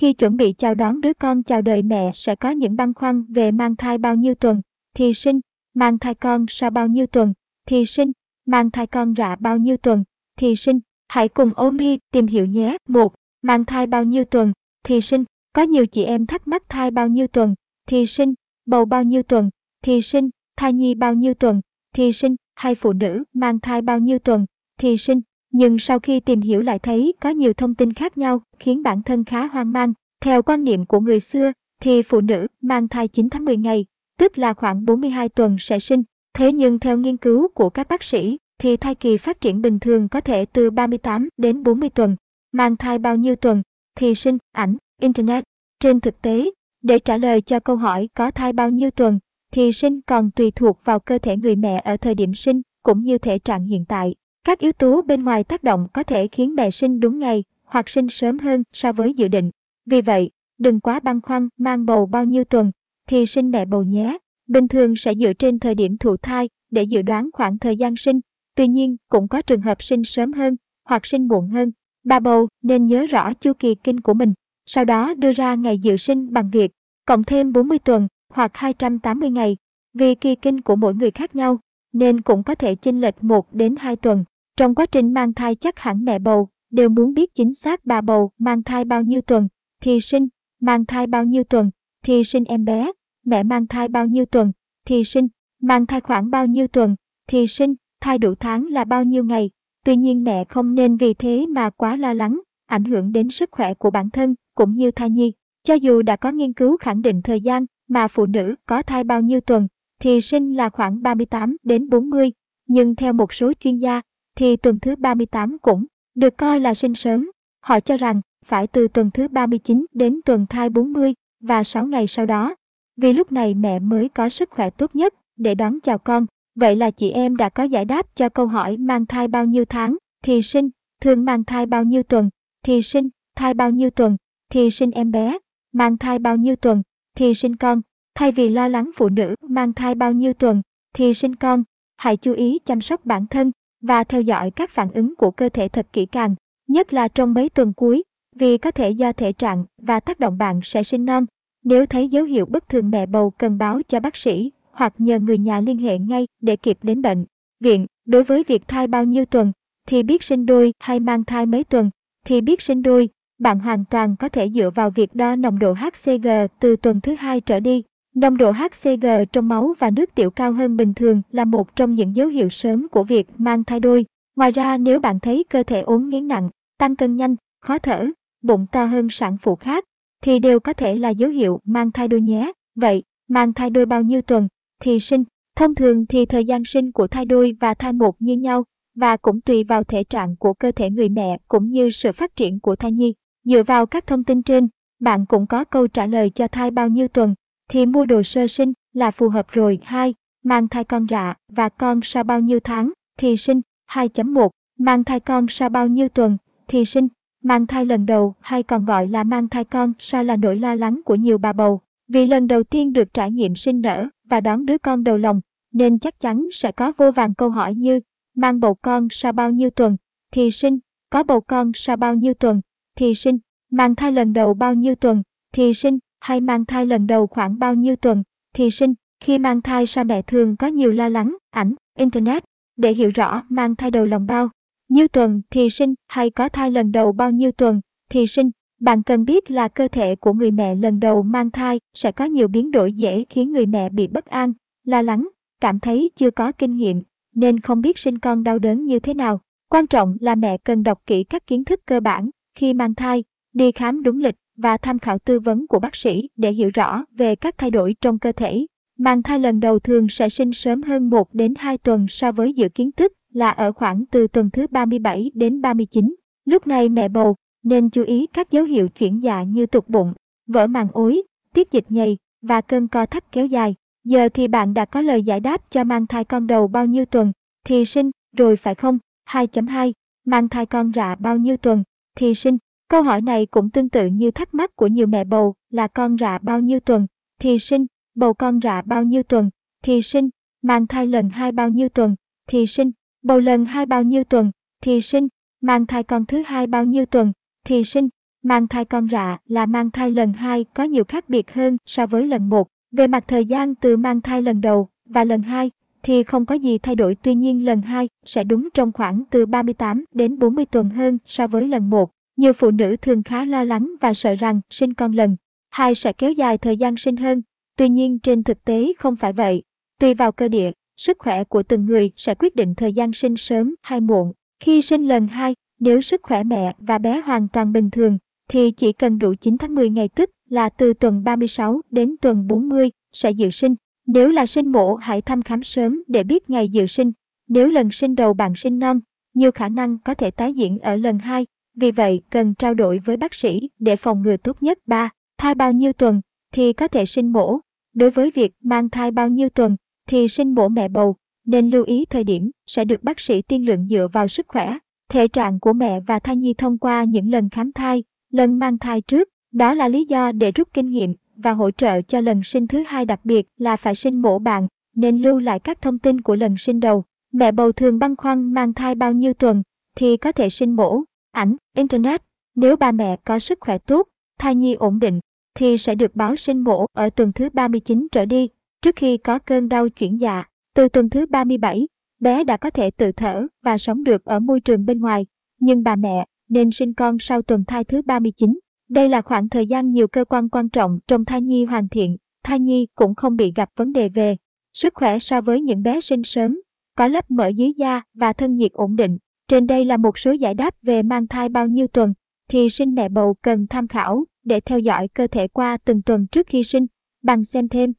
Khi chuẩn bị chào đón đứa con chào đời mẹ sẽ có những băn khoăn về mang thai bao nhiêu tuần, thì sinh, mang thai con sau bao nhiêu tuần, thì sinh, mang thai con rạ bao nhiêu tuần, thì sinh. Hãy cùng Omi tìm hiểu nhé. một Mang thai bao nhiêu tuần, thì sinh. Có nhiều chị em thắc mắc thai bao nhiêu tuần, thì sinh, bầu bao nhiêu tuần, thì sinh, thai nhi bao nhiêu tuần, thì sinh, hay phụ nữ mang thai bao nhiêu tuần, thì sinh. Nhưng sau khi tìm hiểu lại thấy có nhiều thông tin khác nhau khiến bản thân khá hoang mang. Theo quan niệm của người xưa, thì phụ nữ mang thai 9 tháng 10 ngày, tức là khoảng 42 tuần sẽ sinh. Thế nhưng theo nghiên cứu của các bác sĩ, thì thai kỳ phát triển bình thường có thể từ 38 đến 40 tuần. Mang thai bao nhiêu tuần thì sinh, ảnh, Internet. Trên thực tế, để trả lời cho câu hỏi có thai bao nhiêu tuần thì sinh còn tùy thuộc vào cơ thể người mẹ ở thời điểm sinh cũng như thể trạng hiện tại. Các yếu tố bên ngoài tác động có thể khiến mẹ sinh đúng ngày hoặc sinh sớm hơn so với dự định. Vì vậy, đừng quá băn khoăn mang bầu bao nhiêu tuần thì sinh mẹ bầu nhé. Bình thường sẽ dựa trên thời điểm thụ thai để dự đoán khoảng thời gian sinh. Tuy nhiên, cũng có trường hợp sinh sớm hơn hoặc sinh muộn hơn. Bà bầu nên nhớ rõ chu kỳ kinh của mình, sau đó đưa ra ngày dự sinh bằng việc cộng thêm 40 tuần hoặc 280 ngày. Vì kỳ kinh của mỗi người khác nhau, nên cũng có thể chênh lệch 1 đến 2 tuần. Trong quá trình mang thai chắc hẳn mẹ bầu đều muốn biết chính xác bà bầu mang thai bao nhiêu tuần thì sinh, mang thai bao nhiêu tuần thì sinh em bé, mẹ mang thai bao nhiêu tuần thì sinh, mang thai khoảng bao nhiêu tuần thì sinh, thai đủ tháng là bao nhiêu ngày. Tuy nhiên mẹ không nên vì thế mà quá lo lắng, ảnh hưởng đến sức khỏe của bản thân cũng như thai nhi. Cho dù đã có nghiên cứu khẳng định thời gian mà phụ nữ có thai bao nhiêu tuần thì sinh là khoảng 38 đến 40, nhưng theo một số chuyên gia thì tuần thứ 38 cũng được coi là sinh sớm. Họ cho rằng phải từ tuần thứ 39 đến tuần thai 40 và 6 ngày sau đó, vì lúc này mẹ mới có sức khỏe tốt nhất để đón chào con. Vậy là chị em đã có giải đáp cho câu hỏi mang thai bao nhiêu tháng thì sinh, thường mang thai bao nhiêu tuần thì sinh, thai bao nhiêu tuần thì sinh em bé, mang thai bao nhiêu tuần thì sinh con. Thay vì lo lắng phụ nữ mang thai bao nhiêu tuần thì sinh con, hãy chú ý chăm sóc bản thân và theo dõi các phản ứng của cơ thể thật kỹ càng, nhất là trong mấy tuần cuối, vì có thể do thể trạng và tác động bạn sẽ sinh non. Nếu thấy dấu hiệu bất thường mẹ bầu cần báo cho bác sĩ hoặc nhờ người nhà liên hệ ngay để kịp đến bệnh viện. Đối với việc thai bao nhiêu tuần thì biết sinh đôi hay mang thai mấy tuần thì biết sinh đôi, bạn hoàn toàn có thể dựa vào việc đo nồng độ HCG từ tuần thứ hai trở đi. Nồng độ HCG trong máu và nước tiểu cao hơn bình thường là một trong những dấu hiệu sớm của việc mang thai đôi. Ngoài ra nếu bạn thấy cơ thể ốm nghén nặng, tăng cân nhanh, khó thở, bụng to hơn sản phụ khác, thì đều có thể là dấu hiệu mang thai đôi nhé. Vậy, mang thai đôi bao nhiêu tuần thì sinh? Thông thường thì thời gian sinh của thai đôi và thai một như nhau và cũng tùy vào thể trạng của cơ thể người mẹ cũng như sự phát triển của thai nhi. Dựa vào các thông tin trên, bạn cũng có câu trả lời cho thai bao nhiêu tuần thì mua đồ sơ sinh là phù hợp rồi. 2. Mang thai con rạ và con sau bao nhiêu tháng thì sinh. 2.1. Mang thai con sau bao nhiêu tuần thì sinh. Mang thai lần đầu hay còn gọi là mang thai con sau là nỗi lo lắng của nhiều bà bầu. Vì lần đầu tiên được trải nghiệm sinh nở và đón đứa con đầu lòng, nên chắc chắn sẽ có vô vàng câu hỏi như mang bầu con sau bao nhiêu tuần thì sinh, có bầu con sau bao nhiêu tuần thì sinh, mang thai lần đầu bao nhiêu tuần thì sinh, hay mang thai lần đầu khoảng bao nhiêu tuần thì sinh. Khi mang thai sao mẹ thường có nhiều lo lắng, ảnh, internet, để hiểu rõ mang thai đầu lòng bao nhiêu tuần thì sinh hay có thai lần đầu bao nhiêu tuần thì sinh. Bạn cần biết là cơ thể của người mẹ lần đầu mang thai sẽ có nhiều biến đổi dễ khiến người mẹ bị bất an, lo lắng, cảm thấy chưa có kinh nghiệm, nên không biết sinh con đau đớn như thế nào. Quan trọng là mẹ cần đọc kỹ các kiến thức cơ bản khi mang thai, đi khám đúng lịch và tham khảo tư vấn của bác sĩ để hiểu rõ về các thay đổi trong cơ thể. Mang thai lần đầu thường sẽ sinh sớm hơn 1 đến 2 tuần so với dự kiến thức là ở khoảng từ tuần thứ 37 đến 39. Lúc này mẹ bầu nên chú ý các dấu hiệu chuyển dạ như tụt bụng, vỡ màng ối, tiết dịch nhầy và cơn co thắt kéo dài. Giờ thì bạn đã có lời giải đáp cho mang thai con đầu bao nhiêu tuần thì sinh, rồi phải không? 2.2 Mang thai con rạ bao nhiêu tuần thì sinh? Câu hỏi này cũng tương tự như thắc mắc của nhiều mẹ bầu là con rạ bao nhiêu tuần thì sinh, bầu con rạ bao nhiêu tuần thì sinh, mang thai lần hai bao nhiêu tuần thì sinh, bầu lần hai bao nhiêu tuần thì sinh, mang thai con thứ hai bao nhiêu tuần thì sinh. mang thai con rạ là mang thai lần hai có nhiều khác biệt hơn so với lần một. Về mặt thời gian từ mang thai lần đầu và lần hai thì không có gì thay đổi tuy nhiên lần hai sẽ đúng trong khoảng từ 38 đến 40 tuần hơn so với lần một. Nhiều phụ nữ thường khá lo lắng và sợ rằng sinh con lần hai sẽ kéo dài thời gian sinh hơn. Tuy nhiên trên thực tế không phải vậy. Tùy vào cơ địa, sức khỏe của từng người sẽ quyết định thời gian sinh sớm hay muộn. Khi sinh lần hai, nếu sức khỏe mẹ và bé hoàn toàn bình thường, thì chỉ cần đủ 9 tháng 10 ngày tức là từ tuần 36 đến tuần 40 sẽ dự sinh. Nếu là sinh mổ hãy thăm khám sớm để biết ngày dự sinh. Nếu lần sinh đầu bạn sinh non, nhiều khả năng có thể tái diễn ở lần 2, vì vậy cần trao đổi với bác sĩ để phòng ngừa tốt nhất 3. Thai bao nhiêu tuần thì có thể sinh mổ. Đối với việc mang thai bao nhiêu tuần thì sinh mổ mẹ bầu, nên lưu ý thời điểm sẽ được bác sĩ tiên lượng dựa vào sức khỏe, thể trạng của mẹ và thai nhi thông qua những lần khám thai, lần mang thai trước. Đó là lý do để rút kinh nghiệm và hỗ trợ cho lần sinh thứ hai đặc biệt là phải sinh mổ bạn, nên lưu lại các thông tin của lần sinh đầu. Mẹ bầu thường băn khoăn mang thai bao nhiêu tuần thì có thể sinh mổ. Ảnh, Internet. Nếu ba mẹ có sức khỏe tốt, thai nhi ổn định, thì sẽ được báo sinh mổ ở tuần thứ 39 trở đi, trước khi có cơn đau chuyển dạ. Từ tuần thứ 37, bé đã có thể tự thở và sống được ở môi trường bên ngoài, nhưng bà mẹ nên sinh con sau tuần thai thứ 39. Đây là khoảng thời gian nhiều cơ quan quan trọng trong thai nhi hoàn thiện, thai nhi cũng không bị gặp vấn đề về sức khỏe so với những bé sinh sớm, có lớp mỡ dưới da và thân nhiệt ổn định. Trên đây là một số giải đáp về mang thai bao nhiêu tuần thì sinh mẹ bầu cần tham khảo để theo dõi cơ thể qua từng tuần trước khi sinh. Bằng xem thêm.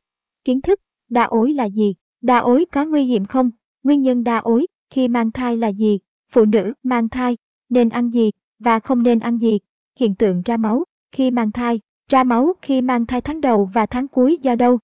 Kiến thức, đa ối là gì? Đa ối có nguy hiểm không? Nguyên nhân đa ối khi mang thai là gì? Phụ nữ mang thai nên ăn gì và không nên ăn gì? Hiện tượng ra máu khi mang thai, ra máu khi mang thai tháng đầu và tháng cuối do đâu?